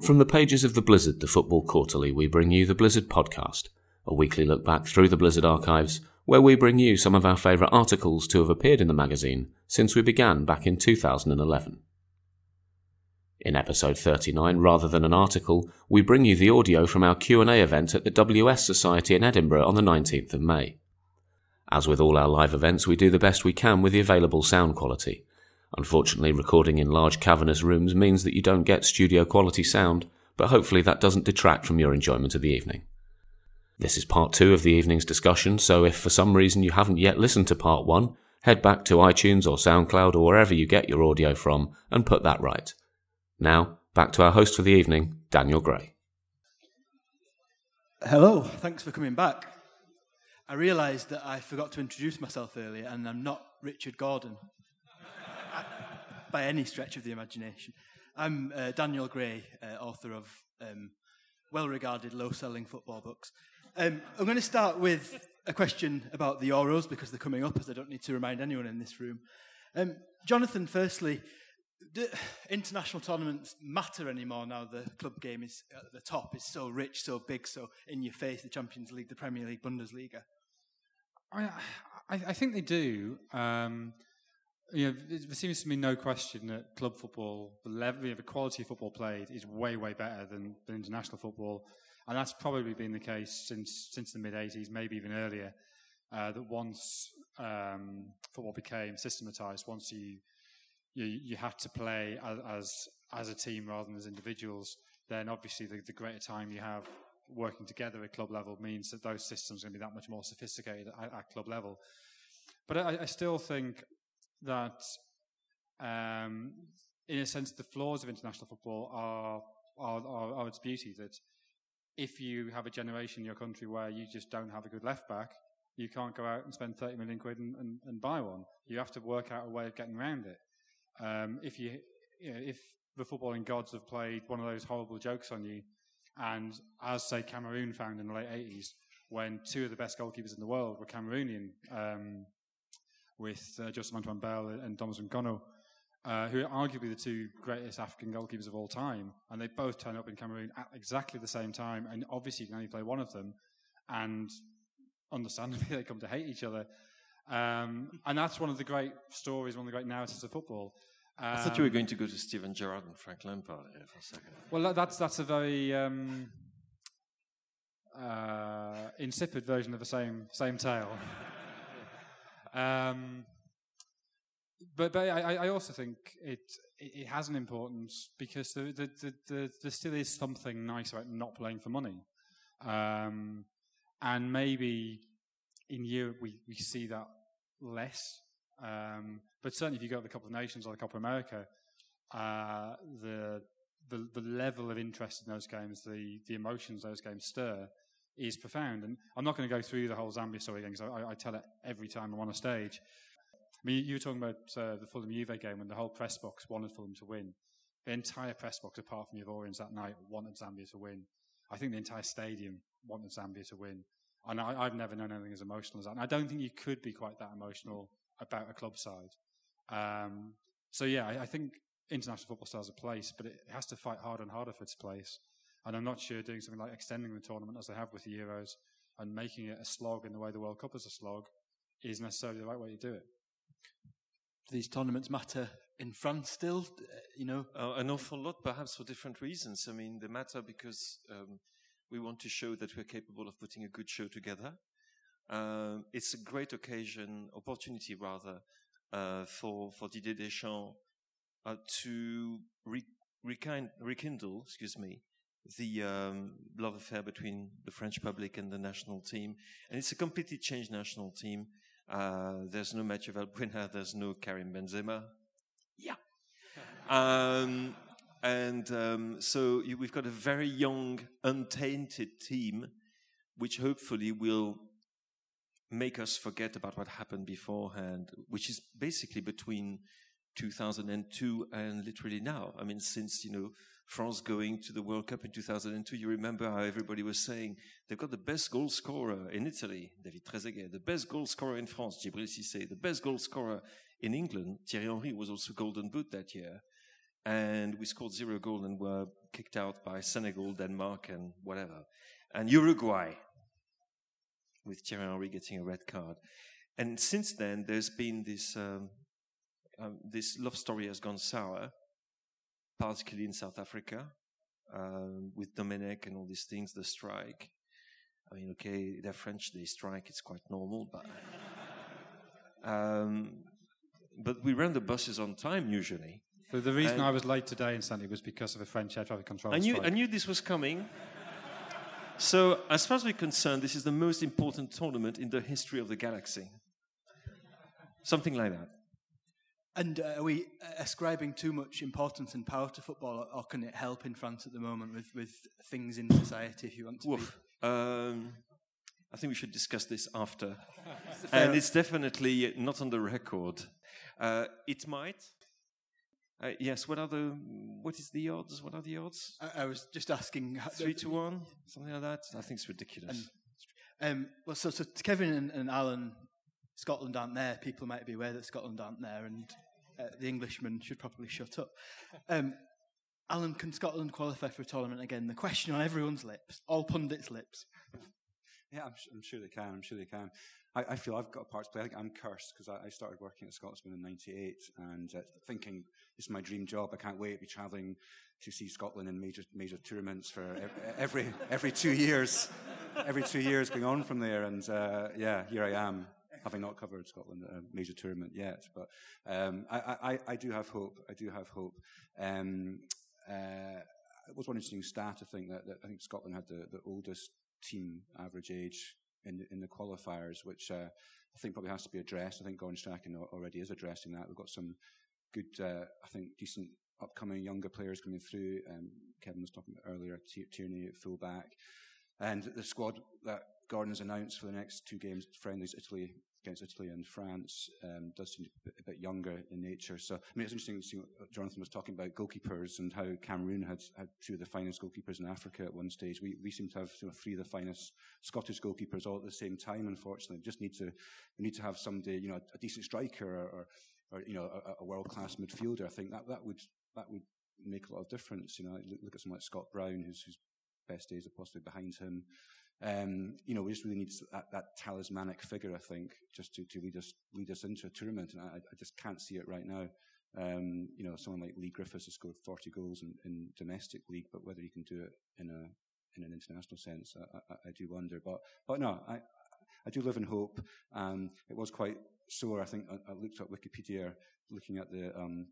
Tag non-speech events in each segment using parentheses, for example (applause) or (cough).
From the pages of the Blizzard, the Football Quarterly, we bring you the Blizzard Podcast, a weekly look back through the Blizzard archives, where we bring you some of our favourite articles to have appeared in the magazine since we began back in 2011. In episode 39, rather than an article, we bring you the audio from our Q&A event at the WS Society in Edinburgh on the 19th of May. As with all our live events, we do the best we can with the available sound quality, Unfortunately, recording in large cavernous rooms means that you don't get studio quality sound, but hopefully that doesn't detract from your enjoyment of the evening. This is part two of the evening's discussion, so if for some reason you haven't yet listened to part one, head back to iTunes or SoundCloud or wherever you get your audio from and put that right. Now, back to our host for the evening, Daniel Gray. Hello, thanks for coming back. I realised that I forgot to introduce myself earlier, and I'm not Richard Gordon by any stretch of the imagination. I'm uh, Daniel Gray, uh, author of um, well regarded, low selling football books. Um, I'm going to start with a question about the Euros because they're coming up, as I don't need to remind anyone in this room. Um, Jonathan, firstly, do international tournaments matter anymore now the club game is at the top, is so rich, so big, so in your face, the Champions League, the Premier League, Bundesliga? I, I, I think they do. Um, you know, there seems to be no question that club football, the level, know, the quality of football played, is way, way better than, than international football, and that's probably been the case since since the mid '80s, maybe even earlier. Uh, that once um, football became systematized, once you you, you had to play as, as, as a team rather than as individuals, then obviously the, the greater time you have working together at club level means that those systems are going to be that much more sophisticated at, at club level. But I, I still think that, um, in a sense, the flaws of international football are, are, are, are its beauty. That if you have a generation in your country where you just don't have a good left back, you can't go out and spend 30 million quid and, and, and buy one. You have to work out a way of getting around it. Um, if you, you know, if the footballing gods have played one of those horrible jokes on you, and as say Cameroon found in the late 80s, when two of the best goalkeepers in the world were Cameroonian, um, with uh, Joseph Antoine Bell and Thomas Nkono, uh, who are arguably the two greatest African goalkeepers of all time, and they both turn up in Cameroon at exactly the same time, and obviously you can only play one of them, and understandably (laughs) they come to hate each other. Um, and that's one of the great stories, one of the great narratives of football. Um, I thought you were um, going to go to Steven Gerrard and Frank Lampard here for a second. Well, that's that's a very um, uh, insipid version of the same same tale. (laughs) Um, but but I, I also think it it has an importance because there, there, still is something nice about not playing for money, um, and maybe in Europe we, we see that less. Um, but certainly, if you go to the Cup of Nations or the Copa America, uh, the, the the level of interest in those games, the the emotions those games stir, is profound. And I'm not going to go through the whole Zambia story again because I, I, tell it every time I'm on a stage. I mean, you were talking about uh, the Fulham Juve game when the whole press box wanted Fulham to win. The entire press box, apart from the Ivorians that night, wanted Zambia to win. I think the entire stadium wanted Zambia to win. And I, have never known anything as emotional as that. And I don't think you could be quite that emotional about a club side. Um, so yeah, I, I think international football has a place, but it has to fight harder and harder for its place. And I'm not sure doing something like extending the tournament as they have with the Euros and making it a slog in the way the World Cup is a slog is necessarily the right way to do it. Do these tournaments matter in France still? You know, uh, an awful lot, perhaps for different reasons. I mean, they matter because um, we want to show that we're capable of putting a good show together. Um, it's a great occasion, opportunity rather, uh, for for Didier Deschamps uh, to re- rekindle, excuse me, the um, love affair between the French public and the national team. And it's a completely changed national team. Uh, there's no Mathieu Valbuena, (laughs) there's no Karim Benzema. Yeah. Um, and um, so we've got a very young, untainted team, which hopefully will make us forget about what happened beforehand, which is basically between 2002 and literally now. I mean, since, you know, France going to the World Cup in 2002, you remember how everybody was saying they've got the best goal scorer in Italy, David Trezeguet, the best goal scorer in France, Djibril Cissé, the best goal scorer in England, Thierry Henry was also Golden Boot that year. and we scored zero goal and were kicked out by Senegal, Denmark, and whatever, and Uruguay, with Thierry Henry getting a red card. And since then, there's been this um, um, this love story has gone sour, particularly in South Africa, um, with Domenech and all these things, the strike. I mean, okay, they're French, they strike, it's quite normal, but. Um, but we ran the buses on time usually. So the reason I was late today in Sunday was because of a French air traffic control I knew, strike. I knew this was coming. so, as far as we're concerned, this is the most important tournament in the history of the galaxy. Something like that. And uh, are we uh, ascribing too much importance and power to football, or, or can it help in France at the moment with, with things in society? If you want to, Woof. Um, I think we should discuss this after. (laughs) and it's definitely not on the record. Uh, it might. Uh, yes. What are the? What is the odds? What are the odds? I, I was just asking. Three to one, something like that. I think it's ridiculous. Um, well, so, so Kevin and, and Alan, Scotland aren't there. People might be aware that Scotland aren't there, and uh, the Englishman should probably shut up. Um, Alan, can Scotland qualify for a tournament again? The question on everyone's lips, all pundits' lips. Yeah, I'm, I'm sure they can. I'm sure they can. I, I feel I've got a part to play. I think I'm cursed because I, I started working at Scotsman in '98 and uh, thinking it's my dream job. I can't wait to be travelling to see Scotland in major major tournaments for every every two years, every two years going on from there. And uh, yeah, here I am, having not covered Scotland at a major tournament yet. But um, I, I, I do have hope. I do have hope. Um, uh, it was one interesting stat. I think that, that I think Scotland had the, the oldest team average age in the, in the qualifiers, which uh, I think probably has to be addressed. I think Gordon Strachan already is addressing that. We've got some good, uh, I think, decent upcoming younger players coming through. Um, Kevin was talking about earlier, Tierney at fullback, and the squad that Gordon has announced for the next two games, friendlies, Italy against Italy and France, um, does seem a bit younger in nature. So, I mean, it's interesting to see what Jonathan was talking about goalkeepers and how Cameroon had, had two of the finest goalkeepers in Africa at one stage. We, we seem to have three of the finest Scottish goalkeepers all at the same time, unfortunately. We just need to, we need to have somebody, you know, a decent striker or, or, or you know, a, a world-class midfielder. I think that, that would, that would make a lot of difference. You know, look, look at someone like Scott Brown, whose best days are possibly behind him. Um, you know, we just really need that, that talismanic figure, I think, just to, to lead us lead us into a tournament, and I, I just can't see it right now. Um, you know, someone like Leigh Griffiths has scored 40 goals in, in domestic league, but whether he can do it in a in an international sense, I, I, I do wonder. But but no, I I do live in hope. Um, it was quite sore. I think I, I looked at Wikipedia, looking at the um,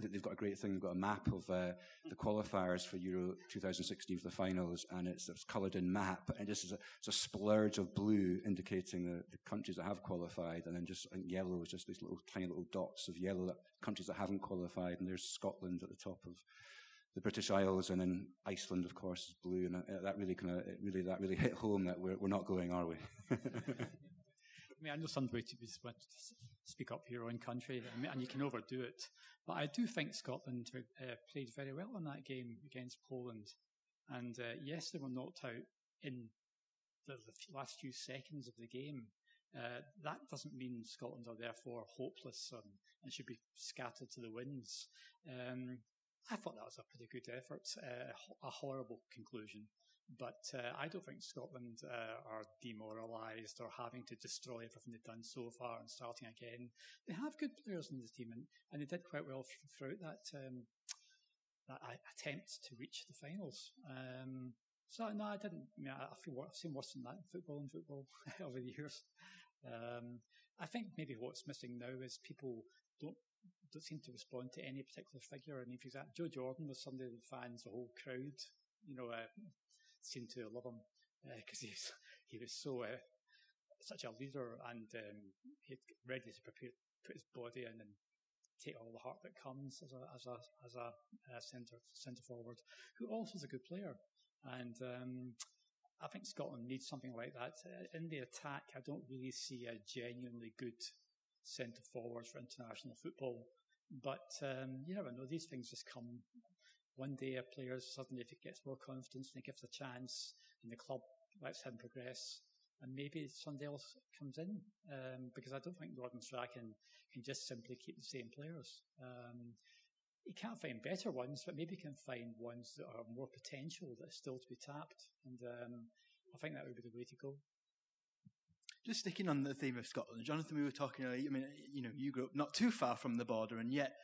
they've got a great thing. They've got a map of uh, the qualifiers for Euro 2016 for the finals, and it's, it's coloured in map, and this is a, it's a splurge of blue indicating the, the countries that have qualified, and then just in yellow is just these little tiny little dots of yellow that countries that haven't qualified, and there's Scotland at the top of the British Isles, and then Iceland, of course, is blue, and uh, that really kind of really that really hit home that we're we're not going, are we? (laughs) I mean, I know somebody to speak up your own country, and you can overdo it. But I do think Scotland uh, played very well in that game against Poland. And uh, yes, they were knocked out in the, the last few seconds of the game. Uh, that doesn't mean Scotland are therefore hopeless and, and should be scattered to the winds. Um, I thought that was a pretty good effort, uh, a horrible conclusion. But uh, I don't think Scotland uh, are demoralised or having to destroy everything they've done so far and starting again. They have good players in the team, and, and they did quite well throughout that um, that attempt to reach the finals. Um, so no, I didn't. I, mean, I feel I've seen worse than that in football and football (laughs) over the years. Um, I think maybe what's missing now is people don't don't seem to respond to any particular figure. I mean, for example, Joe Jordan was somebody the fans, the whole crowd, you know, uh, seemed to love him because he was he was so uh, such a leader and um, he'd ready to prepare put his body in and take all the heart that comes as a as a as a uh, centre centre forward who also is a good player and um, I think Scotland needs something like that Uh, in the attack. I don't really see a genuinely good centre forward for international football, but um, you never know. These things just come one day a player suddenly if he gets more confidence and he gives a chance and the club lets him progress and maybe somebody else comes in um, because I don't think Gordon Strachan can just simply keep the same players. Um, you can't find better ones, but maybe you can find ones that are more potential that are still to be tapped. And um, I think that would be the way to go. Just sticking on the theme of Scotland, Jonathan, we were talking earlier. I mean, you know, you grew up not too far from the border, and yet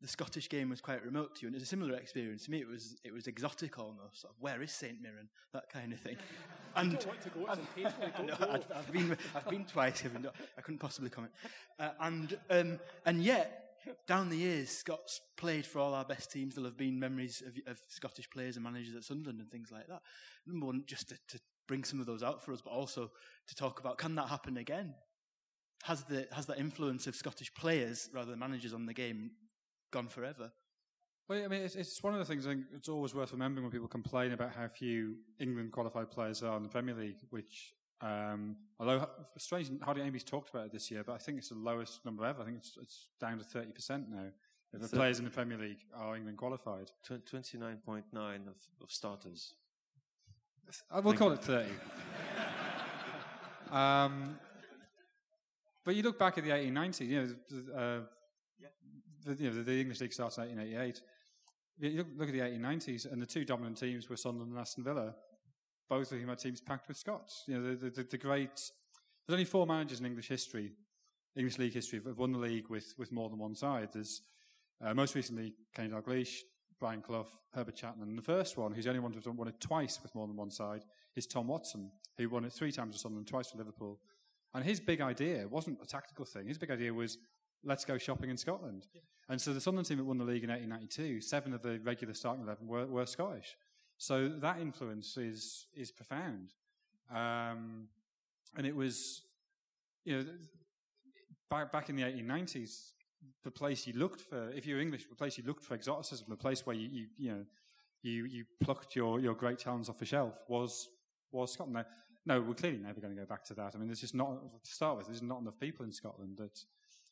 the Scottish game was quite remote to you, and it was a similar experience to me. It was it was exotic almost. Sort of, where is Saint Mirren? That kind of thing. (laughs) And I want to go. It's (laughs) no, I've, I've, been I've been twice. I couldn't possibly comment. Uh, and um, and yet down the years, Scots played for all our best teams. There'll have been memories of, of Scottish players and managers at Sunderland and things like that. Number one, just to, to bring some of those out for us, but also to talk about can that happen again? Has the has that influence of Scottish players rather than managers on the game gone forever? Well, I mean, it's, it's one of the things I think it's always worth remembering when people complain about how few England qualified players are in the Premier League, which um, although strange, hardly anybody's talked about it this year, but I think it's the lowest number ever. I think it's, it's down to thirty percent now. If the so players in the Premier League are England qualified, twenty nine point nine of, of starters. I will call it thirty. (laughs) um, but you look back at the 1890s, you know, uh, the, you know, the, English League starts in 1888. You look, at the 1890s, and the two dominant teams were Sunderland and Aston Villa both of whom had teams packed with Scots. You know, the, the, the great. There's only four managers in English history, English league history, have won the league with, with more than one side. There's uh, most recently Kenny Dalglish, Brian Clough, Herbert Chapman. And the first one, who's the only one to have won it twice with more than one side, is Tom Watson, who won it three times with Sunderland, twice with Liverpool. And his big idea wasn't a tactical thing. His big idea was let's go shopping in Scotland. Yeah. And so the Sunderland team that won the league in 1892, seven of the regular starting 11 were, were Scottish. So that influence is is profound, um, and it was, you know, back back in the 1890s, the place you looked for, if you're English, the place you looked for exoticism, the place where you you, you know you you plucked your, your great talents off the shelf was was Scotland. Now, no, we're clearly never going to go back to that. I mean, there's just not to start with. There's not enough people in Scotland that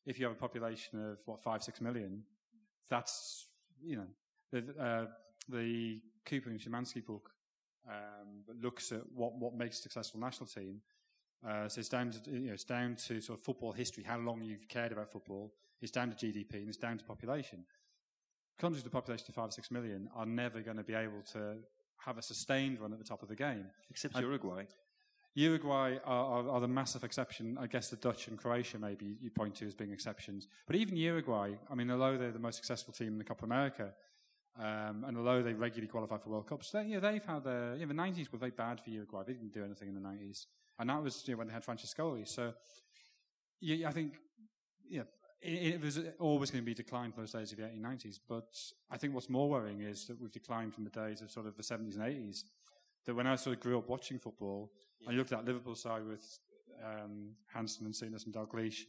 if you have a population of what five six million, that's you know the, uh, the Kuper and Szymanski book um, looks at what, what makes a successful national team. Uh, so it's down to you know it's down to sort of football history, how long you've cared about football. It's down to GDP and it's down to population. Countries with a population of five or six million are never going to be able to have a sustained run at the top of the game, except Uruguay. Uruguay are, are, are, the massive exception. I guess the Dutch and Croatia maybe you point to as being exceptions. But even Uruguay, I mean, although they're the most successful team in the Copa America, um, and although they regularly qualify for World Cups, they, you know, they've had the, you know, the 90s were very bad for Uruguay. They didn't do anything in the 90s. And that was you know, when they had Francescoli. So yeah, I think yeah, it, it, was always going to be declined from those days of the 1890s. But I think what's more worrying is that we've declined from the days of sort of the 70s and 80s. That when I sort of grew up watching football, yeah. I looked at Liverpool side with um, Hansen and Souness and Dalglish,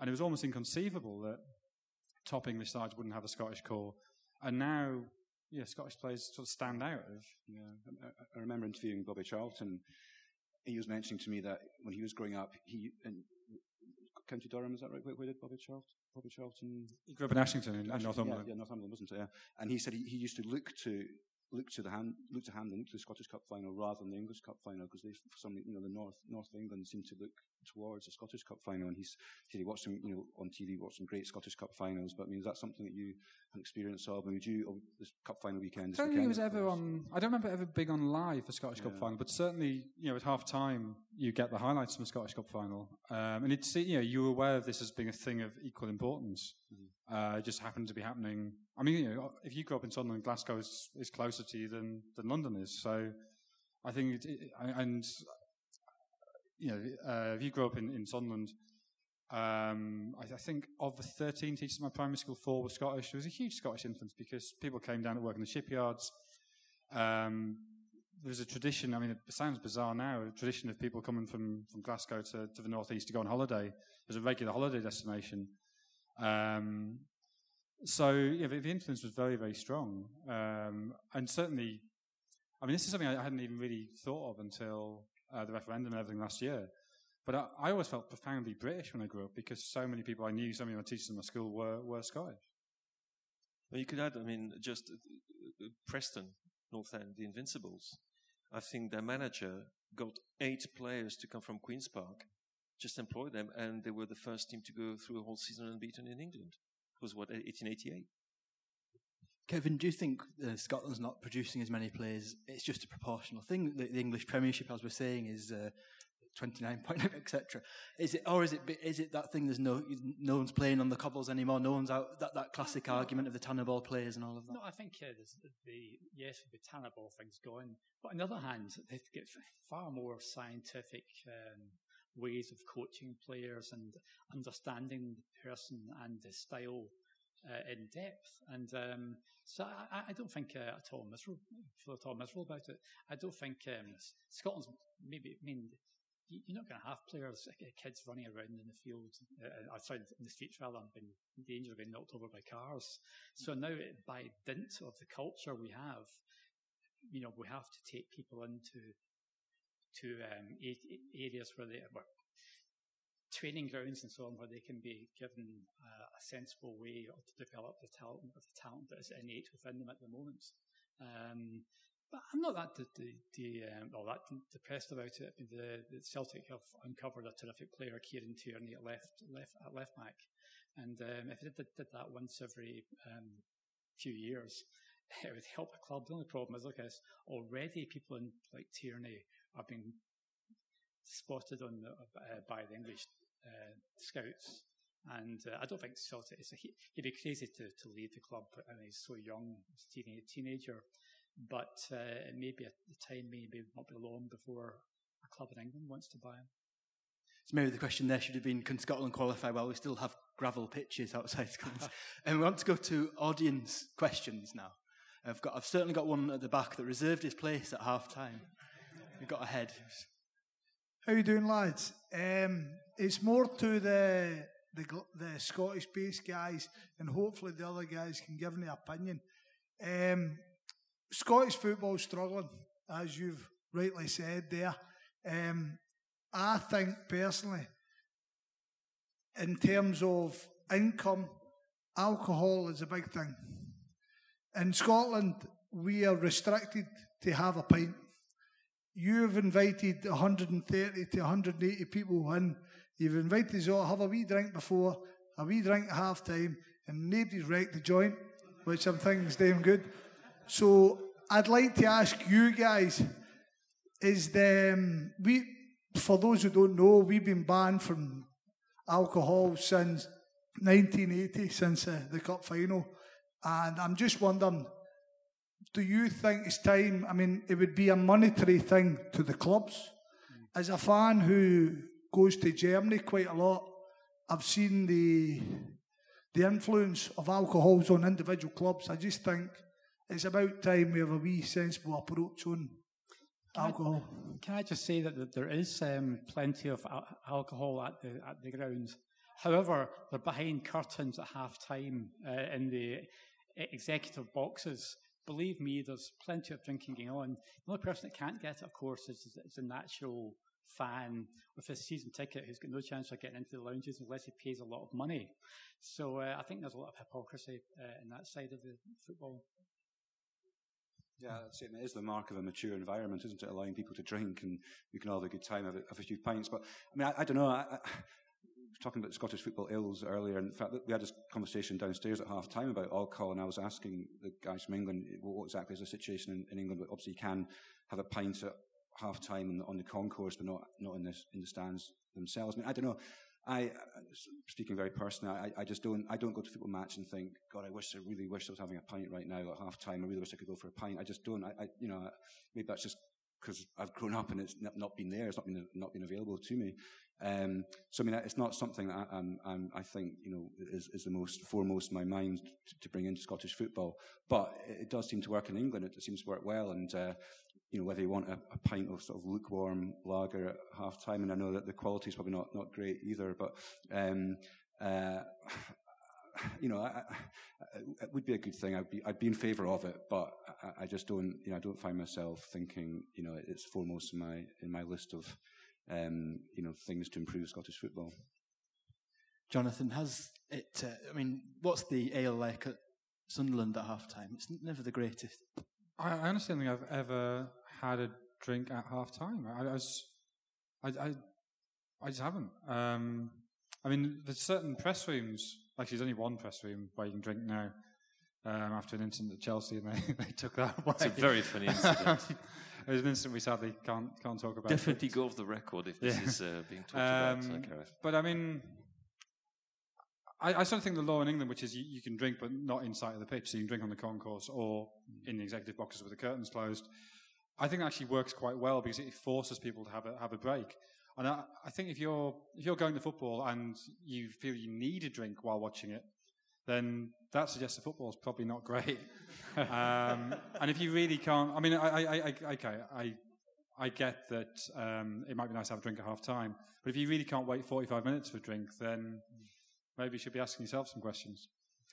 and it was almost inconceivable that top English sides wouldn't have a Scottish core and now, yeah, Scottish players sort of stand out of. Yeah, I, I remember interviewing Bobby Charlton. He was mentioning to me that when he was growing up, he in County Durham, is that right? Where, where did Bobby Charlton? Bobby Charlton. He grew up in Ashington, in, in Northumberland. Yeah, yeah, Northumberland, wasn't it? Yeah. And he said he, he used to look to look to the hand, look to hand, look to the Scottish Cup final rather than the English Cup final because they, for some, you know, the north north of England seemed to look towards the Scottish Cup final. And he's he watched some, you know, on TV, watched some great Scottish Cup finals. But I mean, is that something that you had experience of? I mean, would you oh, this Cup final weekend? I don't think he was ever on. I don't remember ever being on live for Scottish yeah. Cup final, but certainly, you know, at half time you get the highlights from the Scottish Cup final, um, and it's you know you were aware of this as being a thing of equal importance. Mm-hmm. Uh, it just happened to be happening. I mean, you know, if you grew up in Sunderland, Glasgow is, is closer to you than than London is. So I think, it, it, and you know, uh, if you grew up in, in Sunderland, um, I, I, think of the 13 teachers in my primary school, four were Scottish. There was a huge Scottish influence because people came down to work in the shipyards. Um, there was a tradition, I mean, it sounds bizarre now, a tradition of people coming from, from Glasgow to, to the northeast to go on holiday as a regular holiday destination. Um, so yeah, the influence was very, very strong. Um, and certainly I mean, this is something I hadn't even really thought of until uh, the referendum and everything last year. But I, I, always felt profoundly British when I grew up because so many people I knew, so many of my teachers in my school were, were Scottish. Well, you could add, I mean, just uh, uh, Preston, North End, the Invincibles. I think their manager got eight players to come from Queen's Park, just employed them, and they were the first team to go through a whole season unbeaten in England. It was what, 1888? Kevin, do you think uh, Scotland's not producing as many players? It's just a proportional thing. The, the English Premiership, as we're saying, is uh, 29.9, (laughs) etc. Is it, or is it, is it that thing? There's no, no one's playing on the cobbles anymore. No one's out. That, that classic argument of the tanner ball players and all of that. No, I think uh, the yes, the tanner ball thing's going, but on the other hand, they've get far more scientific um, ways of coaching players and understanding the person and the style uh, in depth. And um, so I, I, don't think uh, at all miserable, feel at all miserable about it. I don't think um, Scotland's maybe, I mean, you're not going to have players, uh, kids running around in the field, uh, outside in the streets rather, in danger of being knocked over by cars. So now, by dint of the culture we have, you know, we have to take people into to um, areas where they well, training grounds and so on, where they can be given uh, a sensible way to develop the talent, the talent that is innate within them at the moment. Um, but I'm not that the, the, um, well, that depressed about it. the, the, Celtic have uncovered a terrific player, Kieran Tierney, at left left at left back, and um, if they did, did, that once every um, few years, (laughs) it would help the club. The only problem is, look, is already people in like Tierney are been spotted on the, uh, by the English uh, scouts. And uh, I don't think Celtic is a, he, would be crazy to, to leave the club. and he's so young, he's a teenager. But uh, maybe at the time maybe not be long before a club in England wants to buy him. So maybe the question there should have been, can Scotland qualify? Well, we still have gravel pitches outside Scotland. (laughs) and we want to go to audience questions now. I've got, I've certainly got one at the back that reserved his place at half time. We've got ahead. How you doing, lads? Um, it's more to the, the the Scottish-based guys, and hopefully the other guys can give me an opinion. Um, Scottish football struggling, as you've rightly said there. Um, I think personally, in terms of income, alcohol is a big thing. In Scotland, we are restricted to have a pint. You've invited 130 to 180 people in. You've invited us all have a wee drink before, a wee drink at half time, and nobody's wrecked the joint, which I'm is damn good. So I'd like to ask you guys: Is the um, we? For those who don't know, we've been banned from alcohol since 1980, since uh, the cup final, and I'm just wondering. Do you think it's time? I mean, it would be a monetary thing to the clubs. As a fan who goes to Germany quite a lot, I've seen the the influence of alcohols on individual clubs. I just think it's about time we have a wee sensible approach on can alcohol. I, can I just say that, there is um, plenty of al- alcohol at the at the ground. However, they're behind curtains at half time uh, in the executive boxes. Believe me, there's plenty of drinking going on. The only person that can't get it, of course, is, is a natural fan with a season ticket who's got no chance of getting into the lounges unless he pays a lot of money. So uh, I think there's a lot of hypocrisy uh, in that side of the football. Yeah, that's it. it is the mark of a mature environment, isn't it? Allowing people to drink and you can all have a good time, have a, have a few pints. But I mean, I, I don't know. I, talking about Scottish football ills earlier, and in fact, that we had this conversation downstairs at half time about alcohol, and I was asking the guys from England what exactly is the situation in, in England. But obviously, you can have a pint at half time on the concourse, but not not in the in the stands themselves. I mean, I don't know. I, uh, speaking very personally, I, I, just don't, I don't go to football match and think, God, I wish, I really wish I was having a pint right now at half time. I really wish I could go for a pint. I just don't. I, I you know, maybe that's just because I've grown up and it's not been there. It's not been, not been available to me. Um, so I mean, it's not something that I, I'm, I'm, i think you know is, is, the most foremost in my mind to, to, bring into Scottish football. But it, does seem to work in England. It, seems to work well, and uh, you know whether you want a, a, pint of sort of lukewarm lager at half time, and I know that the quality is probably not not great either, but. Um, uh, (sighs) you know, I, I, it would be a good thing. I'd be, I'd be in favour of it, but I, I, just don't, you know, I don't find myself thinking, you know, it's foremost in my in my list of um, you know, things to improve Scottish football. Jonathan, has it? Uh, I mean, what's the ale like at Sunderland at half time? It's never the greatest. I, I honestly don't think I've ever had a drink at half time. I, I, was, I, I, I just haven't. Um, I mean, there's certain press rooms. Actually, there's only one press room where you can drink now. um, after an incident at Chelsea, and they, (laughs) they took that away. It's a very funny incident. (laughs) it was an incident we sadly can't can't talk about. Definitely go off the record if this Yeah. is uh, being talked about. Um, uh, Gareth. but I mean, I, I sort of think the law in England, which is you, you can drink but not inside of the pitch, so you can drink on the concourse or in the executive boxes with the curtains closed. I think actually works quite well because it forces people to have a have a break. And I, I think if you're if you're going to football and you feel you need a drink while watching it, then that suggests the football is probably not great. (laughs) um, and if you really can't, I mean, I, I, I, okay, I, I get that um, it might be nice to have a drink at half time, but if you really can't wait 45 minutes for a drink, then maybe you should be asking yourself some questions.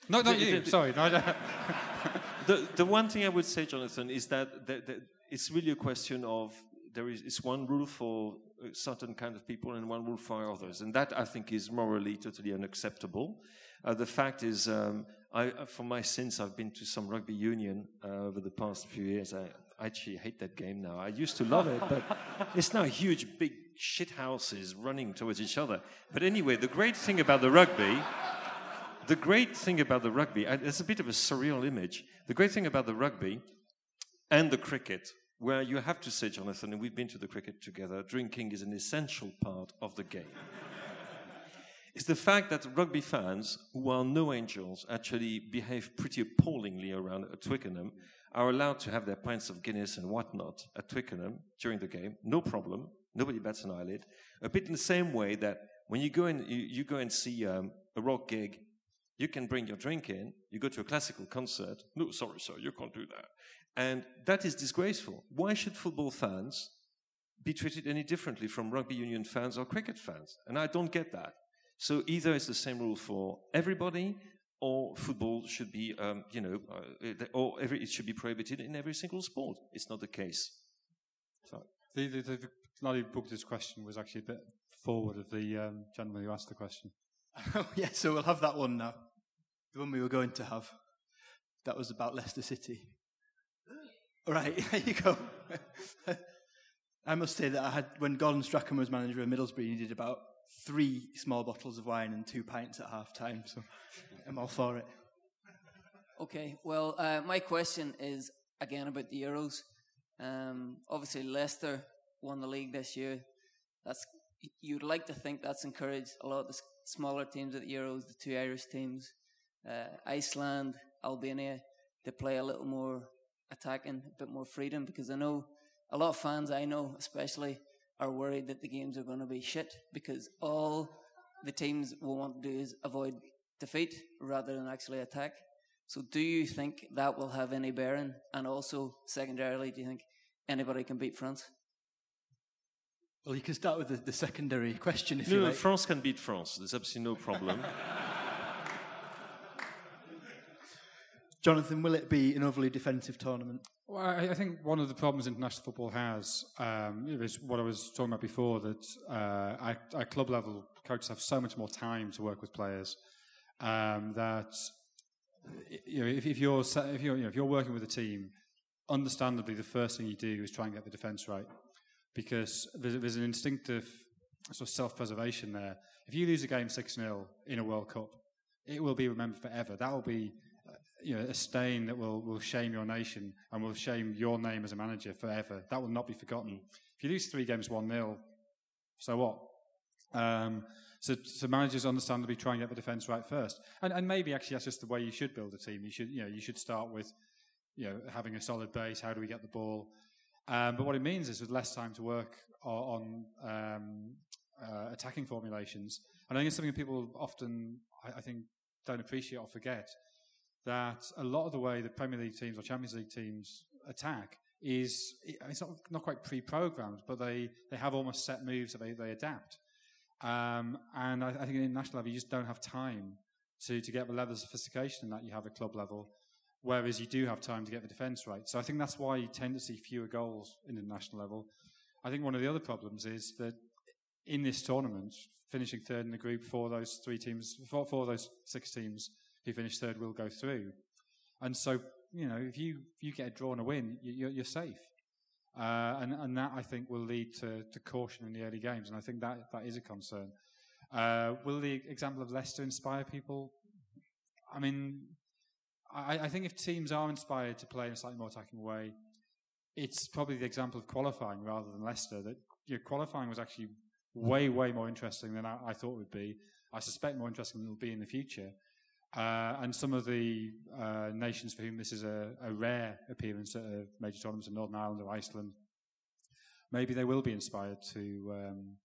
No, not The- you. the- Sorry. No, (laughs) the the one thing I would say, Jonathan, is that the, it's really a question of there is it's one rule for certain kind of people and one rule for others, and that I think is morally totally unacceptable. Uh, the fact is, um, I, uh, for my sins, I've been to some rugby union uh, over the past few years. I, I actually hate that game now. I used to love it, but (laughs) it's now huge, big shit houses running towards each other. But anyway, the great thing about the rugby the great thing about the rugby, it's a bit of a surreal image. The great thing about the rugby and the cricket, where you have to say, Jonathan, and we've been to the cricket together, drinking is an essential part of the game. (laughs) it's the fact that rugby fans, who are no angels, actually behave pretty appallingly around at Twickenham, are allowed to have their pints of Guinness and whatnot at Twickenham during the game, no problem. Nobody bats an eyelid. A bit in the same way that when you go and you, you go and see um, a rock gig, you can bring your drink in. You go to a classical concert. No, sorry, sir, you can't do that. And that is disgraceful. Why should football fans be treated any differently from rugby union fans or cricket fans? And I don't get that. So either it's the same rule for everybody, or football should be, um, you know, uh, or every, it should be prohibited in every single sport. It's not the case. So the, the, the, the lady who booked this question was actually a bit forward of the um, gentleman who asked the question. (laughs) Oh, yeah, so we'll have that one now. The one we were going to have. That was about Leicester City. All right, (laughs) there you go. I must say that I had, when Gordon Strachan was manager of Middlesbrough, he did about three small bottles of wine and two pints at half time, so I'm all for it. Okay, well, uh, my question is again about the Euros. Um, obviously, Leicester won the league this year. That's you'd like to think that's encouraged a lot of the smaller teams at the Euros, the two Irish teams, uh, Iceland, Albania, to play a little more attacking, a bit more freedom. Because I know a lot of fans I know, especially, are worried that the games are going to be shit because all the teams will want to do is avoid defeat rather than actually attack. So, do you think that will have any bearing? And also, secondarily, do you think anybody can beat France? Well, you can start with the, the secondary question if no, you like. France can beat France. There's absolutely no problem. (laughs) Jonathan, will it be an overly defensive tournament? Well, I, I think one of the problems international football has um, is what I was talking about before that uh, at, at club level, coaches have so much more time to work with players um, that you know if, if you're if you're you know, if you're working with a team, understandably the first thing you do is try and get the defence right because there's, there's an instinctive sort of self-preservation there. If you lose a game six 0 in a World Cup, it will be remembered forever. That will be you know, a stain that will, will shame your nation and will shame your name as a manager forever. That will not be forgotten. If you lose three games 1 0, so what? Um, so, so managers understandably try and get the defence right first. And, and maybe actually that's just the way you should build a team. You should, you know, you should start with, you know, having a solid base. How do we get the ball? Um, but what it means is with less time to work on, on um, uh, attacking formulations. And I think it's something that people often, I, I think, don't appreciate or forget that a lot of the way the Premier League teams or Champions League teams attack is it's not, not quite pre-programmed, but they, they have almost set moves that they, they adapt. Um, and I, I think at international level, you just don't have time to, to get the level of sophistication that you have at club level, whereas you do have time to get the defence right. So I think that's why you tend to see fewer goals in the national level. I think one of the other problems is that in this tournament, finishing third in the group, for those three teams, four of those six teams who finish third will go through. And so, you know, if you if you get a draw and a win, you, you're, safe. Uh, and, and that I think will lead to, to caution in the early games, and I think that that is a concern. Uh, will the example of Leicester inspire people? I mean, I, I think if teams are inspired to play in a slightly more attacking way, it's probably the example of qualifying rather than Leicester. That you know, qualifying was actually way, way more interesting than I, I, thought it would be. I suspect more interesting than it will be in the future. Uh, and some of the uh, nations for whom this is a, a rare appearance at a major tournaments in Northern Ireland or Iceland, maybe they will be inspired to um,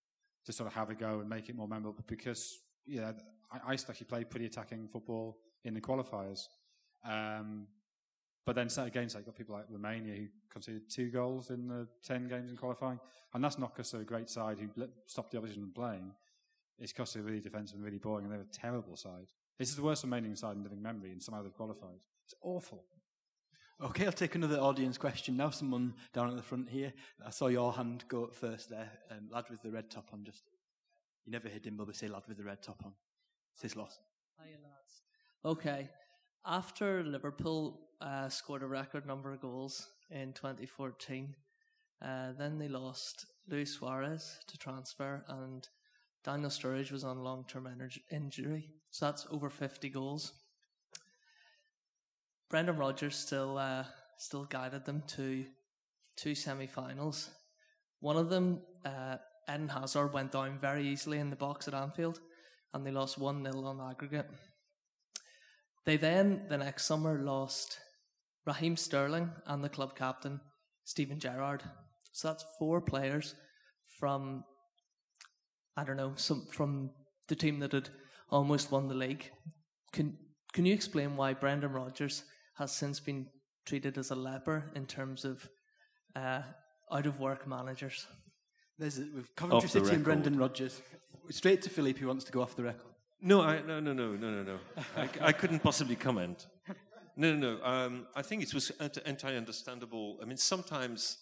to sort of have a go and make it more memorable because yeah, Iceland actually played pretty attacking football in the qualifiers. Um, but then against that, you've got people like Romania who conceded two goals in the 10 games in qualifying. And that's not because they're a great side who stopped the opposition from playing. It's because they're really defensive and really boring and they're a terrible side. This is the worst remaining side in living memory and somehow they've qualified. It's awful. Okay, I'll take another audience question now. Someone down at the front here. I saw your hand go up first there. Um, lad with the red top on, just. You never heard him, but say lad with the red top on. It's his loss. Hiya, lads. Okay. After Liverpool uh, scored a record number of goals in 2014, uh, then they lost Luis Suarez to transfer, and Daniel Sturridge was on long term injury. So that's over 50 goals. Brendan Rodgers still uh, still guided them to two semi finals. One of them, uh, Eden Hazard, went down very easily in the box at Anfield, and they lost 1 0 on aggregate. They then, the next summer, lost Raheem Sterling and the club captain, Steven Gerrard. So that's four players from, I don't know, some from the team that had almost won the league. Can can you explain why Brendan Rodgers has since been treated as a leper in terms of uh, out of work managers? There's a, with Coventry City and Brendan Rodgers. Straight to Philippe, who wants to go off the record. No, I, no, no, no, no, no, no. I, I couldn't possibly comment. No, no, no. Um, I think it was entirely understandable. I mean, sometimes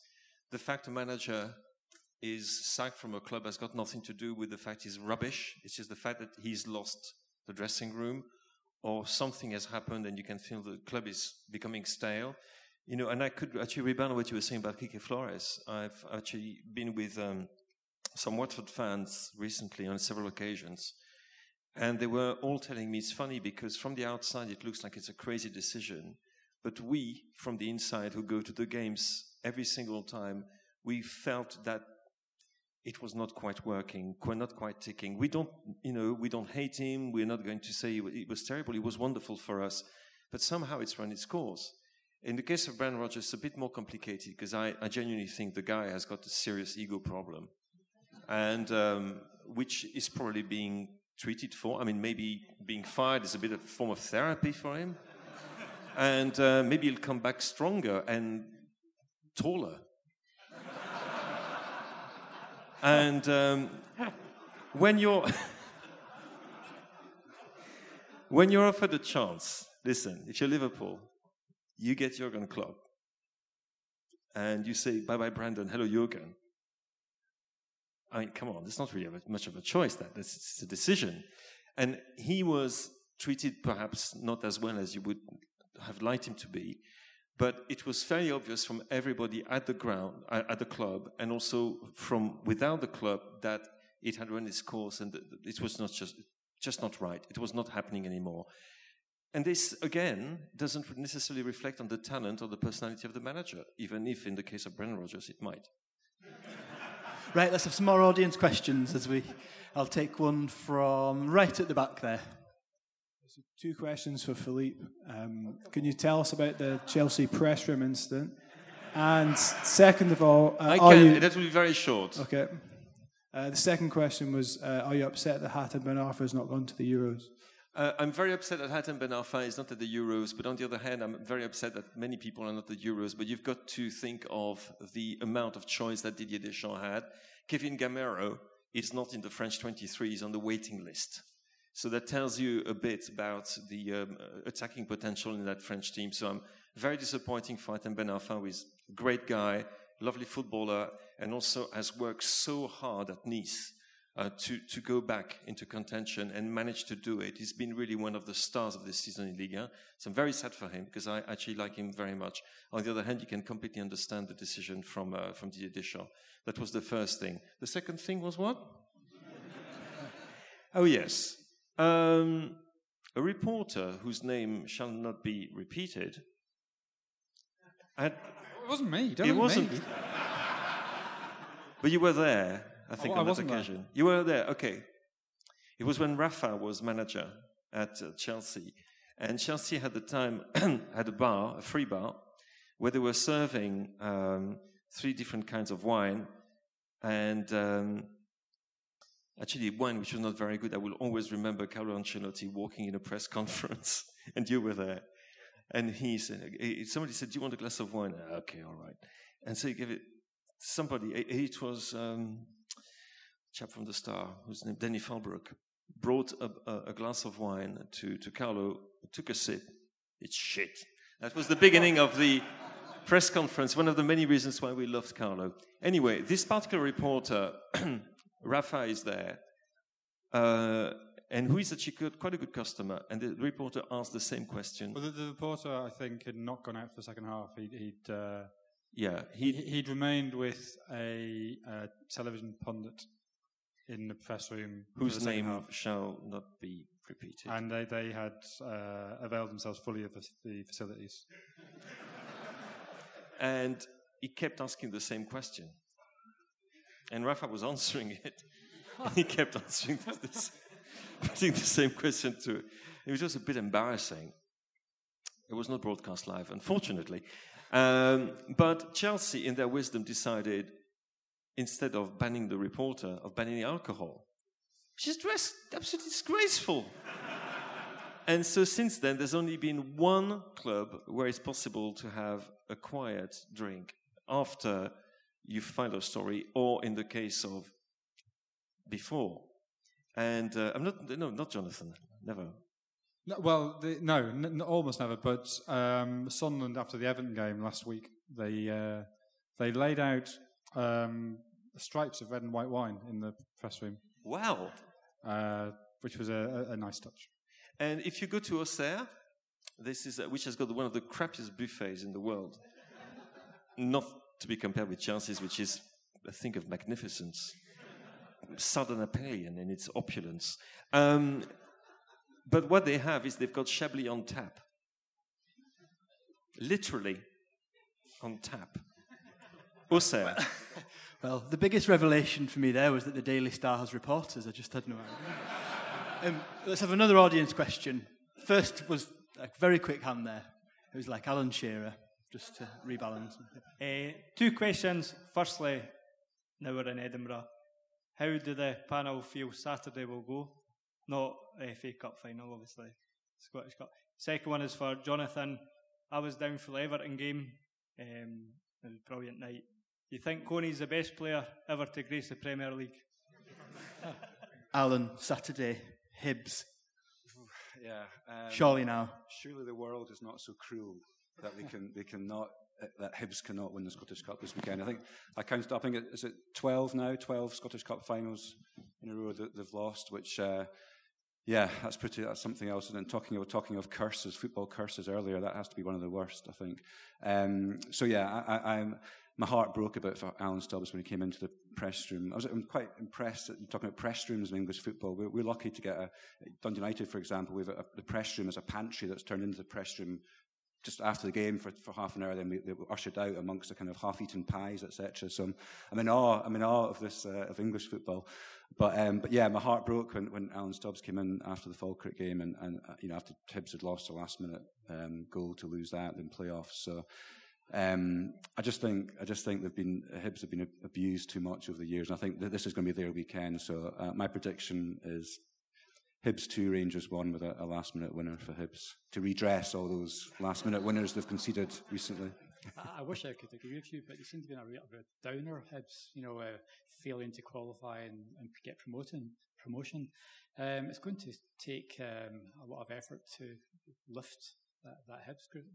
the fact a manager is sacked from a club has got nothing to do with the fact he's rubbish. It's just the fact that he's lost the dressing room or something has happened and you can feel the club is becoming stale. You know, and I could actually rebound what you were saying about Quique Flores. I've actually been with um, some Watford fans recently on several occasions and they were all telling me it's funny because from the outside it looks like it's a crazy decision. But we, from the inside, who go to the games every single time, we felt that it was not quite working, not quite ticking. We don't, you know, we don't hate him. We're not going to say it was terrible. It was wonderful for us, but somehow it's run its course. In the case of Brendan Rodgers, it's a bit more complicated because I, I, genuinely think the guy has got a serious ego problem, and um, which is probably being treated for. I mean, maybe being fired is a bit of a form of therapy for him. and uh, maybe he'll come back stronger and taller. And um, when you're (laughs) when you're offered a chance, listen, if you're Liverpool, you get Jurgen Klopp, and you say bye bye Brandon, hello Jurgen. I mean, come on, it's not really much of a choice. That it's a decision, and he was treated perhaps not as well as you would have liked him to be, but it was very obvious from everybody at the ground, uh, at the club, and also from without the club that it had run its course and it was not just just not right. It was not happening anymore. And this, again, doesn't necessarily reflect on the talent or the personality of the manager, even if in the case of Brendan Rodgers it might. Right, let's have some more audience questions as we. I'll take one from right at the back there. Two questions for Philippe. Um, can you tell us about the Chelsea press room incident? And second of all, uh, I can. You, that will be very short. Okay. Uh, the second question was: uh, Are you upset that Hatem Ben Arfa has not gone to the Euros? Uh, I'm very upset that Hatem Ben Arfa is not at the Euros, but on the other hand, I'm very upset that many people are not at the Euros. But you've got to think of the amount of choice that Didier Deschamps had. Kevin Gameiro is not in the French 23, he's on the waiting list. So that tells you a bit about the um, attacking potential in that French team. So I'm very disappointing for Hatem Ben Arfa, who is a great guy, lovely footballer, and also has worked so hard at Nice uh, to, to go back into contention and manage to do it. He's been really one of the stars of this season in Liga. So I'm very sad for him because I actually like him very much. On the other hand, you can completely understand the decision from, uh, from Didier Deschamps. That was the first thing. The second thing was what? (laughs) oh, yes. Um, a reporter whose name shall not be repeated. Had, It wasn't me. Don't it wasn't. me. But you were there, I think, I on that wasn't there. occasion. You were there, okay. It was when Rafa was manager at uh, Chelsea. And Chelsea had the time (clears throat) had a bar, a free bar, where they were serving um, three different kinds of wine. And um, actually, wine which was not very good. I will always remember Carlo Ancelotti walking in a press (laughs) conference, and you were there. And he said, somebody said, Do you want a glass of wine? "Ah, Okay, all right. And so he gave it somebody, it was um, a chap from the Star, whose name, Danny Fullbrook, brought a, a, a glass of wine to, to Carlo, took a sip. It's shit. That was the beginning of the press conference, one of the many reasons why we loved Carlo. Anyway, this particular reporter, (clears throat) Rafa, is there, uh, and who is actually quite a good customer. And the reporter asked the same question. Well, the, the reporter, I think, had not gone out for the second half. He'd, he'd uh, Yeah, he, he, he'd remained with a, uh television pundit in the press room, whose name half. shall not be repeated. and they they had uh, availed themselves fully of the, the facilities. and he kept asking the same question. And Rafa was answering it. (laughs) he kept answering this, putting the same question to it. It was just a bit embarrassing. It was not broadcast live, unfortunately. Um, but Chelsea, in their wisdom, decided instead of banning the reporter, of banning the alcohol. She's dressed absolutely disgraceful. And so since then, there's only been one club where it's possible to have a quiet drink after you file a story, or in the case of before. And uh, I'm not, no, not Jonathan, never. No, well, the, no, n- n- almost never. But um, Sunderland, after the Everton game last week, they uh, they laid out um, stripes of red and white wine in the press room, Wow. uh, which was a, a, a nice touch. And if you go to Auxerre, this is uh, which has got one of the crappiest buffets in the world. Not to be compared with Chelsea's, which is a thing of magnificence. Southern Italian in its opulence. Um, but what they have is they've got Chablis on tap. Literally on tap. Auxerre. (laughs) Well, the biggest revelation for me there was that the Daily Star has reporters. I just had no idea. um, let's have another audience question. First was a very quick hand there. It was like Alan Shearer, just to rebalance. Uh, two questions. Firstly, now we're in Edinburgh. How do the panel feel Saturday will go? Not uh, FA Cup final, obviously. Scottish Cup. Second one is for Jonathan. I was down for the Everton game. Um, it was a brilliant night. Do you think Kone's the best player ever to grace the Premier League? (laughs) Alan, Saturday, Hibs. Yeah. Um, Surely now. Surely the world is not so cruel that they can they cannot that Hibs cannot win the Scottish Cup this weekend. I think I counted. I think it, is it twelve now? Twelve Scottish Cup finals in a row that they've lost. Which, uh, yeah, that's pretty. That's something else. And then talking of talking of curses, football curses earlier, that has to be one of the worst. I think. Um, so yeah, I, I'm. My heart broke a bit for Alan Stubbs when he came into the press room. I was I'm quite impressed talking about press rooms in English football. We're, we're lucky to get a Dundee United, for example. We've a, the press room as a pantry that's turned into the press room just after the game for, for half an hour, then we, they were ushered out amongst the kind of half-eaten pies, etc. So I'm, I'm in awe. I'm in awe of this uh, of English football. But um, but yeah, my heart broke when, when Alan Stubbs came in after the Falkirk game, and, and uh, you know after Hibs had lost the last-minute um, goal to lose that in playoffs. So. Um, I just think I just think they've been Hibs have been abused too much over the years, and I think that this is going to be their weekend. So uh, my prediction is Hibs two, Rangers one, with a, a last minute winner for Hibs to redress all those last minute winners they've conceded recently. I, I wish I could agree with you, but you seem to be in a real downer, Hibs, you know, uh, failing to qualify and, and get promoted, promotion. Um, it's going to take um, a lot of effort to lift that, that Hibs group.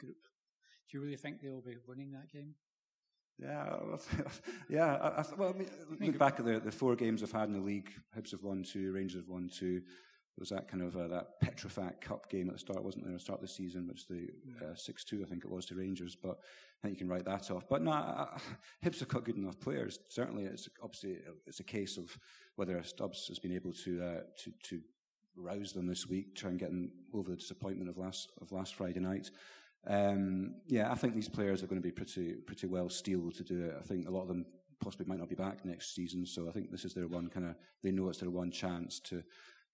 Do you really think they'll be winning that game? Yeah, (laughs) yeah. I, I, well, I mean, look back at the, the four games I've had in the league. Hibs have won two, Rangers have won two. There was that kind of uh, that Petrofac Cup game at the start, wasn't there? At the start of the season, which the uh, six two, I think it was to Rangers. But I think you can write that off. But no, I, I, (laughs) Hibs have got good enough players. Certainly, it's obviously it's a case of whether Stubbs has been able to uh, to to rouse them this week, try and get them over the disappointment of last of last Friday night. Um, yeah, I think these players are going to be pretty pretty well steeled to do it. I think a lot of them possibly might not be back next season, so I think this is their one kind of they know it's their one chance to.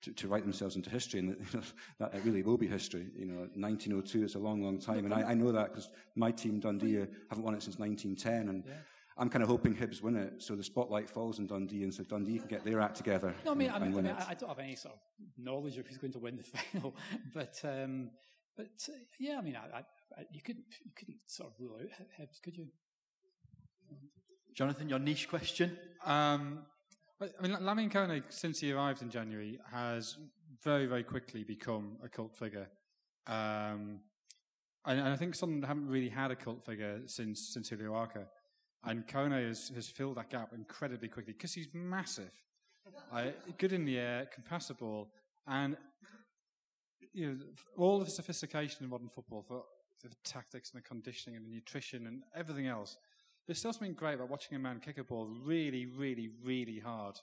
To, to write themselves into history, and (laughs) that it really will be history. You know, 1902 is a long, long time, and I, I know that because my team Dundee haven't won it since 1910, and yeah. I'm kind of hoping Hibs win it, so the spotlight falls on Dundee, and so Dundee can get their act together. No, I mean, and, I, mean, I, mean I, don't have any sort of knowledge of who's going to win the (laughs) final, but um, but yeah, I mean, I, you couldn't you couldn't sort of rule out Hibs, could you? Jonathan, your niche question. Um, I mean, Lamine Kone, since he arrived in January, has very, very quickly become a cult figure. Um, and, and, I think some haven't really had a cult figure since since Julio Arca. And Kone has, has filled that gap incredibly quickly because he's massive, uh, good in the air, can pass the ball, and you know all the sophistication in modern football for the tactics and the conditioning and the nutrition and everything else. There's still something great about watching a man kick a ball really, really, really hard.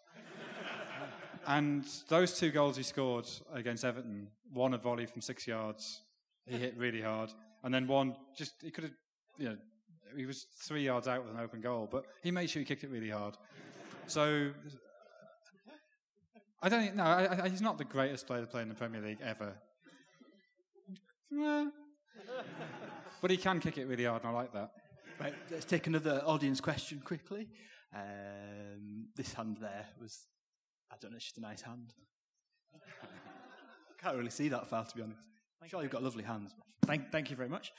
(laughs) and those two goals he scored against Everton, one a volley from six yards, he hit really hard, and then one just he could have, you know, he was three yards out with an open goal, but he made sure he kicked it really hard. So I don't think, no, I, I, he's not the greatest player to play in the Premier League ever. But he can kick it really hard, and I like that. Right, let's take another audience question quickly. Um, this hand there was, I don't know, it's just a nice hand. Can't really see that far, to be honest. I'm sure you've got lovely hands. Thank, thank you very much.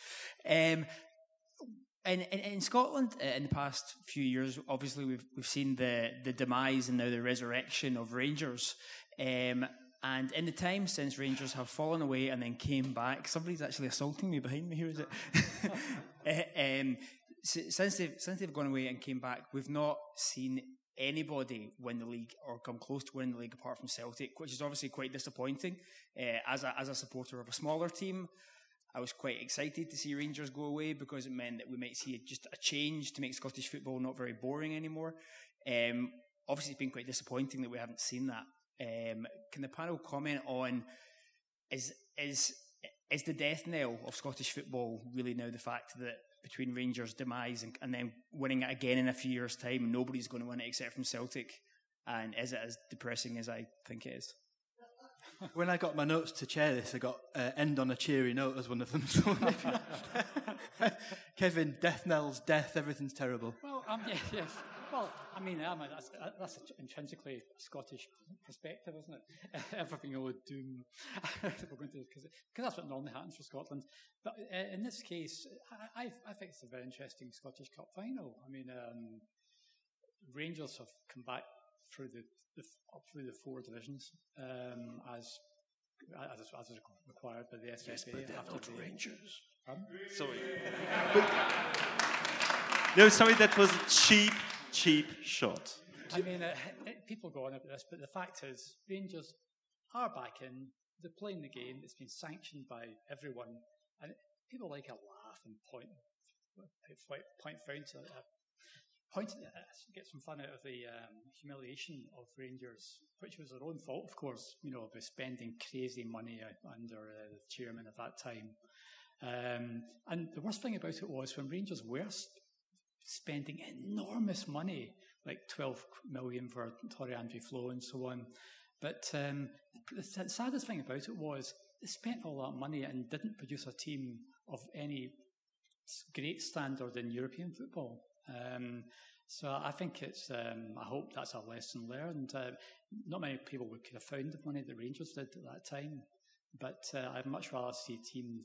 Um, in, in, in, Scotland, uh, in the past few years, obviously we've we've seen the the demise and now the resurrection of Rangers. Um, and in the time since Rangers have fallen away and then came back, somebody's actually assaulting me behind me. Who is it? uh, (laughs) um, since they've since they've gone away and came back, we've not seen anybody win the league or come close to winning the league apart from Celtic, which is obviously quite disappointing. Uh, as a as a supporter of a smaller team, I was quite excited to see Rangers go away because it meant that we might see just a change to make Scottish football not very boring anymore. Um, obviously, it's been quite disappointing that we haven't seen that. Um, can the panel comment on is is is the death knell of Scottish football really now the fact that between Rangers' demise and, and then winning it again in a few years' time, nobody's going to win it except from Celtic? And is it as depressing as I think it is? when I got my notes to chair this, I got uh, end on a cheery note as one of them. (laughs) (laughs) (laughs) Kevin, death knells, death, everything's terrible. Well, um, yes, yes. Well, I mean, I mean that's, uh, that's intrinsically Scottish perspective, isn't it? (laughs) Everything all doom. Because that's what normally happens for Scotland. But uh, in this case, I, I, I, think it's a very interesting Scottish Cup final. I mean, um, Rangers have come back through the, the up through the four divisions um, as, as as is required by the SFA. Yes, but they're not Rangers. Um, sorry. no, sorry, that was cheap, cheap shot. I mean, uh, (laughs) people go on about this, but the fact is, Rangers are back in. They're playing the game. It's been sanctioned by everyone, and people like a laugh and point point, point to uh, point uh, get some fun out of the um, humiliation of Rangers, which was their own fault, of course. You know, by spending crazy money under uh, the chairman at that time. Um, and the worst thing about it was when Rangers were spending enormous money, like 12 million for Tore André Flo and so on. But um, the saddest thing about it was they spent all that money and didn't produce a team of any great standard in European football. Um, so I think it's, um, I hope that's a lesson learned. Uh, not many people would could have found the money that Rangers did at that time, but uh, I'd much rather see teams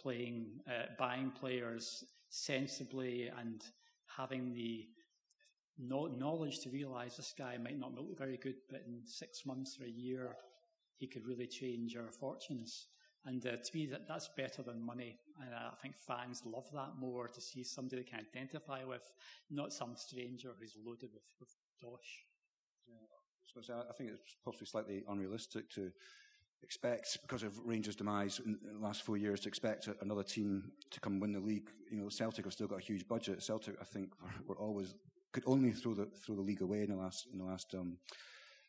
playing, uh, buying players sensibly and having the knowledge to realise this guy might not look very good, but in six months or a year, he could really change our fortunes. And uh, to me, that, that's better than money. And I think fans love that more to see somebody they can identify with, not some stranger who's loaded with, with dosh. Yeah. So I think it's possibly slightly unrealistic to expect, because of Rangers' demise in the last four years, to expect another team to come win the league. You know, Celtic have still got a huge budget. Celtic, I think, were, always could only throw the throw the league away in the last in the last um,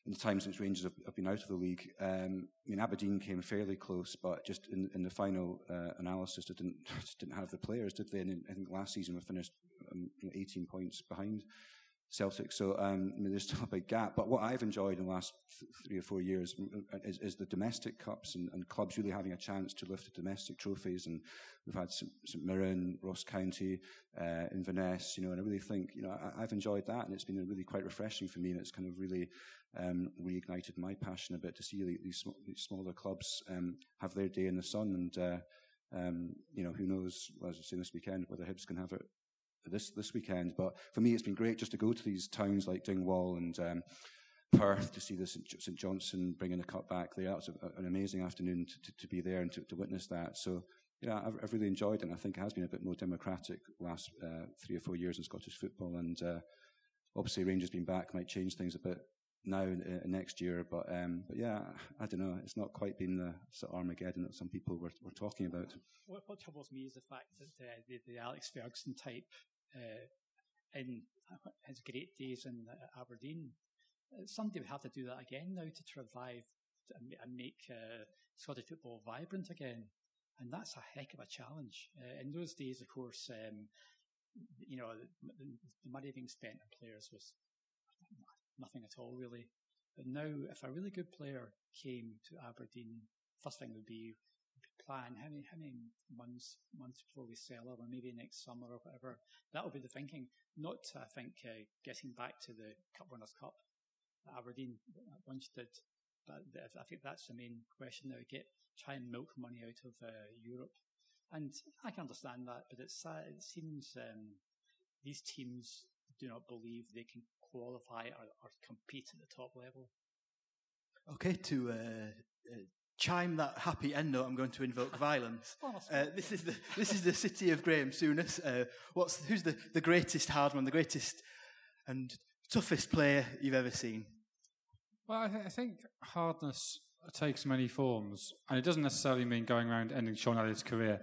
in the time since Rangers have, have been out of the league. Um, I mean, Aberdeen came fairly close, but just in, in the final uh, analysis, they didn't just (laughs) didn't have the players, did they? And I think last season we finished um, 18 points behind. Celtic. So um, I mean, there's (laughs) still a big gap. But what I've enjoyed in the last three or four years is, is the domestic cups and, and, clubs really having a chance to lift the domestic trophies. And we've had St, St Mirren, Ross County, uh, Inverness, you know, and I really think, you know, I, have enjoyed that and it's been really quite refreshing for me and it's kind of really um, reignited my passion a bit to see these, these smaller clubs um, have their day in the sun and, uh, um, you know, who knows, as I say this weekend, whether Hibs can have it this this weekend. But for me, it's been great just to go to these towns like Dingwall and um, Perth to see the St. Johnstone bringing the cup back there. It was a, an amazing afternoon to, to, to, be there and to, to witness that. So, yeah, I've, I've, really enjoyed it. And I think it has been a bit more democratic last uh, three or four years in Scottish football. And uh, obviously, Rangers being back might change things a bit now uh, next year. But um, but yeah, I don't know. It's not quite been the sort of Armageddon that some people were, were talking about. What, what troubles me is the fact that uh, the, the Alex Ferguson type uh, in his great days in uh, Aberdeen. Uh, somebody would have to do that again now to revive and make uh, Scottish football vibrant again. And that's a heck of a challenge. Uh, in those days, of course, um, you know, the, the, money being spent on players was nothing at all, really. But now, if a really good player came to Aberdeen, first thing would be plan how many how many months months before we sell it, or maybe next summer or whatever. That will be the thinking. Not I think uh, getting back to the Cup Winners' Cup that Aberdeen once did. But I think that's the main question now. Get try and milk money out of uh, Europe, and I can understand that. But it's uh, it seems um, these teams do not believe they can qualify or, or compete at the top level. Okay, to uh, uh chime that happy end note, I'm going to invoke violence. (laughs) Uh, this is the this is the city of Graham Souness. Uh, what's who's the, the greatest hard hardman, the greatest and toughest player you've ever seen? Well, I, th- I, think hardness takes many forms, and it doesn't necessarily mean going around ending Shaun Elliott's career.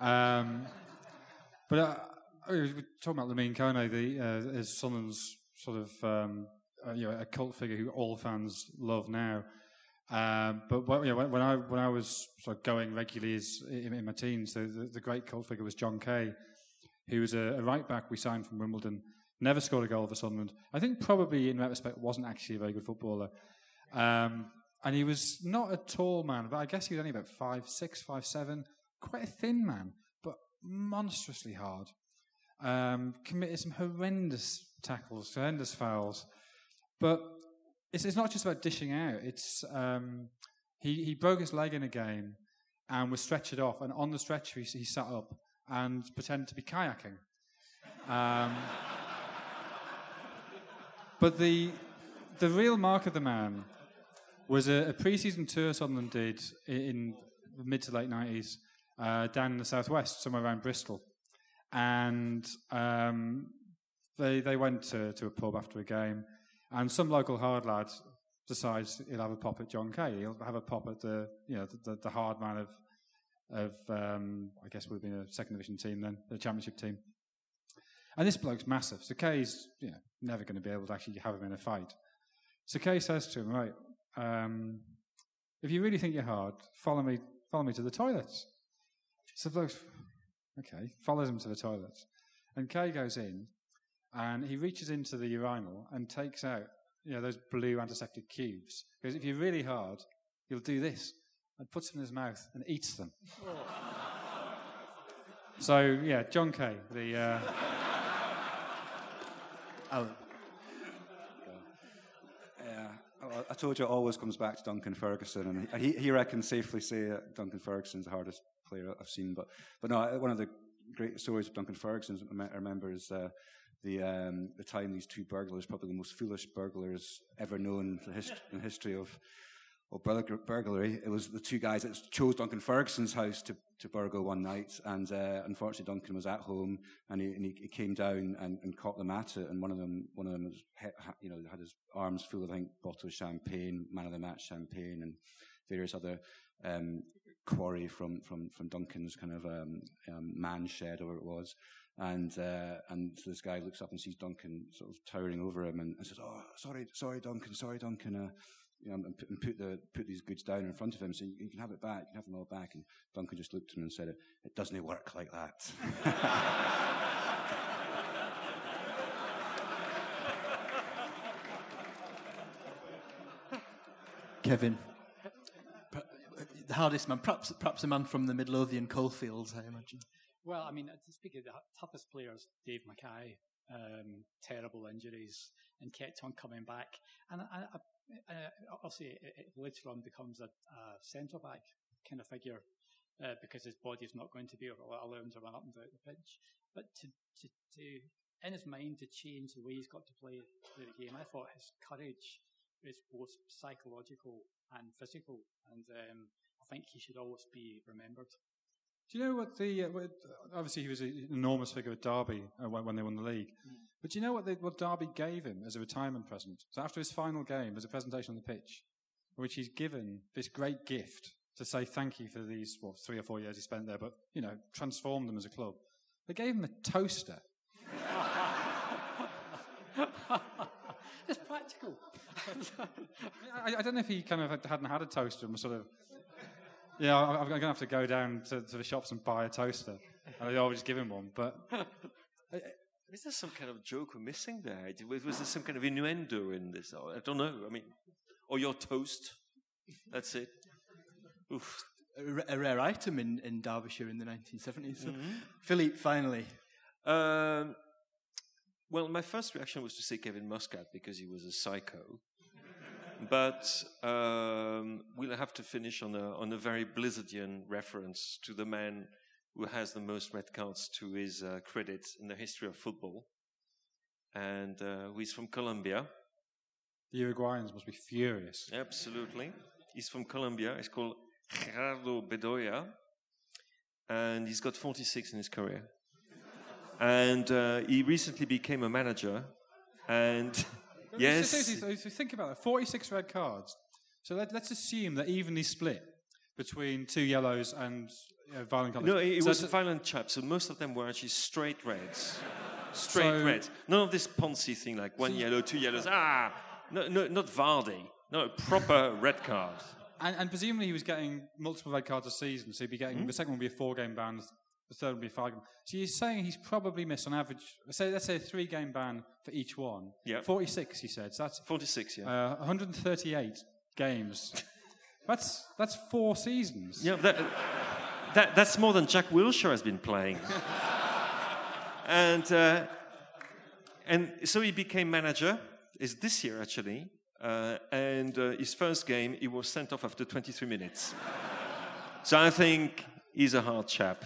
Um, but uh, we were talking about Lamine Kone, the uh, his Sunderland's sort of um, uh, you know a cult figure who all fans love now. Um, but when, when, I when I was sort of going regularly as, in, in, my teens, the, the, the, great cult figure was John Kay, who was a, a, right back we signed from Wimbledon. Never scored a goal for Sunderland. I think probably in retrospect wasn't actually a very good footballer. Um, and he was not a tall man, but I guess he was only about five six, five seven. Quite a thin man, but monstrously hard. Um, committed some horrendous tackles, horrendous fouls. But it's, it's not just about dishing out. It's um, he he broke his leg in a game and was stretchered off, and on the stretcher he, he sat up and pretended to be kayaking. Um, (laughs) but the the real mark of the man was a, a pre-season tour Sunderland did in the mid to late nineties uh, down in the southwest, somewhere around Bristol, and um, they they went to, to a pub after a game and some local hard lad decides he'll have a pop at John Kay. He'll have a pop at the you know the, the, hard man of of um, I guess would have been a second division team then, the championship team. And this bloke's massive. So Kay's you know never going to be able to actually have him in a fight. So Kay says to him, right, um, if you really think you're hard, follow me, follow me to the toilets. So the bloke's okay, follows him to the toilets, and Kay goes in and he reaches into the urinal and takes out, you know, those blue antiseptic cubes. Because if you're really hard, you'll do this and puts them in his mouth and eats them. (laughs) so yeah, John Kay, the. Uh... (laughs) oh. Yeah, I told you it always comes back to Duncan Ferguson, and he, he reckons safely say Duncan Ferguson's the hardest player I've seen. But but no, one of the great stories of Duncan Ferguson I remember is uh, the um, the time these two burglars, probably the most foolish burglars ever known in the, hist- in the history of of burglary. It was the two guys that chose Duncan Ferguson's house to, to burgle one night, and uh, unfortunately Duncan was at home, and he, and he, he came down and, and, caught them at it. And one of them, one of them was, you know, had his arms full of, I think, bottle of champagne, man of the match champagne, and various other um, quarry from from from Duncan's kind of um, um, man shed, or it was. And uh, and this guy looks up and sees Duncan sort of towering over him and, and says, "Oh, sorry, sorry, Duncan, sorry, Duncan." Uh, you know, and put, and put the put these goods down in front of him, so you, you can have it back, you can have them all back. And Duncan just looked at him and said, "It, it doesn't work like that." (laughs) Kevin, the hardest man, perhaps perhaps a man from the Midlothian coalfields, I imagine. Well, I mean, to speak of the toughest players, Dave Mackay, um, terrible injuries, and kept on coming back. And I, I, I, obviously, it, it later on becomes a, a centre back kind of figure uh, because his body is not going to be able to allow him to run up and down the pitch. But to, to, to, in his mind, to change the way he's got to play, play the game, I thought his courage is both psychological and physical, and um, I think he should always be remembered. Do you know what the uh, what, obviously he was an enormous figure at Derby uh, when, they won the league, mm. but do you know what they, what Derby gave him as a retirement present? So after his final game, there's a presentation on the pitch, in which he's given this great gift to say thank you for these what three or four years he spent there, but you know transformed them as a club. They gave him a toaster. (laughs) it's practical. I, I, don't know if he kind of hadn't had a toaster and was sort of yeah, I'm, I'm going to have to go down to, to, the shops and buy a toaster. And they always give him one. But (laughs) is there some kind of joke we're missing there? Was, was there some kind of innuendo in this? I don't know. I mean, or your toast. That's it. Oof. A, a rare item in, in Derbyshire in the 1970s. Mm-hmm. (laughs) Philippe, finally. Um, well, my first reaction was to say Kevin Muscat because he was a psycho but um, we'll have to finish on a, on a very Blizzardian reference to the man who has the most red cards to his uh, credit in the history of football, and uh, who is from Colombia. The Uruguayans must be furious. Absolutely. He's from Colombia. He's called Gerardo Bedoya, and he's got 46 in his career. And uh, he recently became a manager, and (laughs) Yes. So, think about that 46 red cards. So let, us assume that evenly split between two yellows and violent colours. No, it, so was a violent chap. So most of them were actually straight reds. (laughs) Straight so, reds. None of this Ponzi thing like one so yellow, two yellows. Ah, no, no, not Vardy. No, proper (laughs) red card. And, and, presumably he was getting multiple red cards a season, so he'd be getting mm-hmm. the second one would be a four game ban, the third would be five. So you're saying he's probably missed on average, say, let's say a three game ban for each one. Yeah. 46, he said. So that's 46, yeah. Uh, 138 games. that's, that's four seasons. Yeah, that, that, that's more than Jack Wilshere has been playing. and, uh, and so he became manager, is this year actually. Uh, and uh, his first game, he was sent off after 23 minutes. so I think he's a hard chap.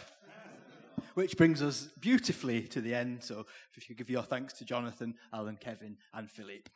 Which brings us beautifully to the end. So if you could give your thanks to Jonathan, Alan, Kevin, and Philippe.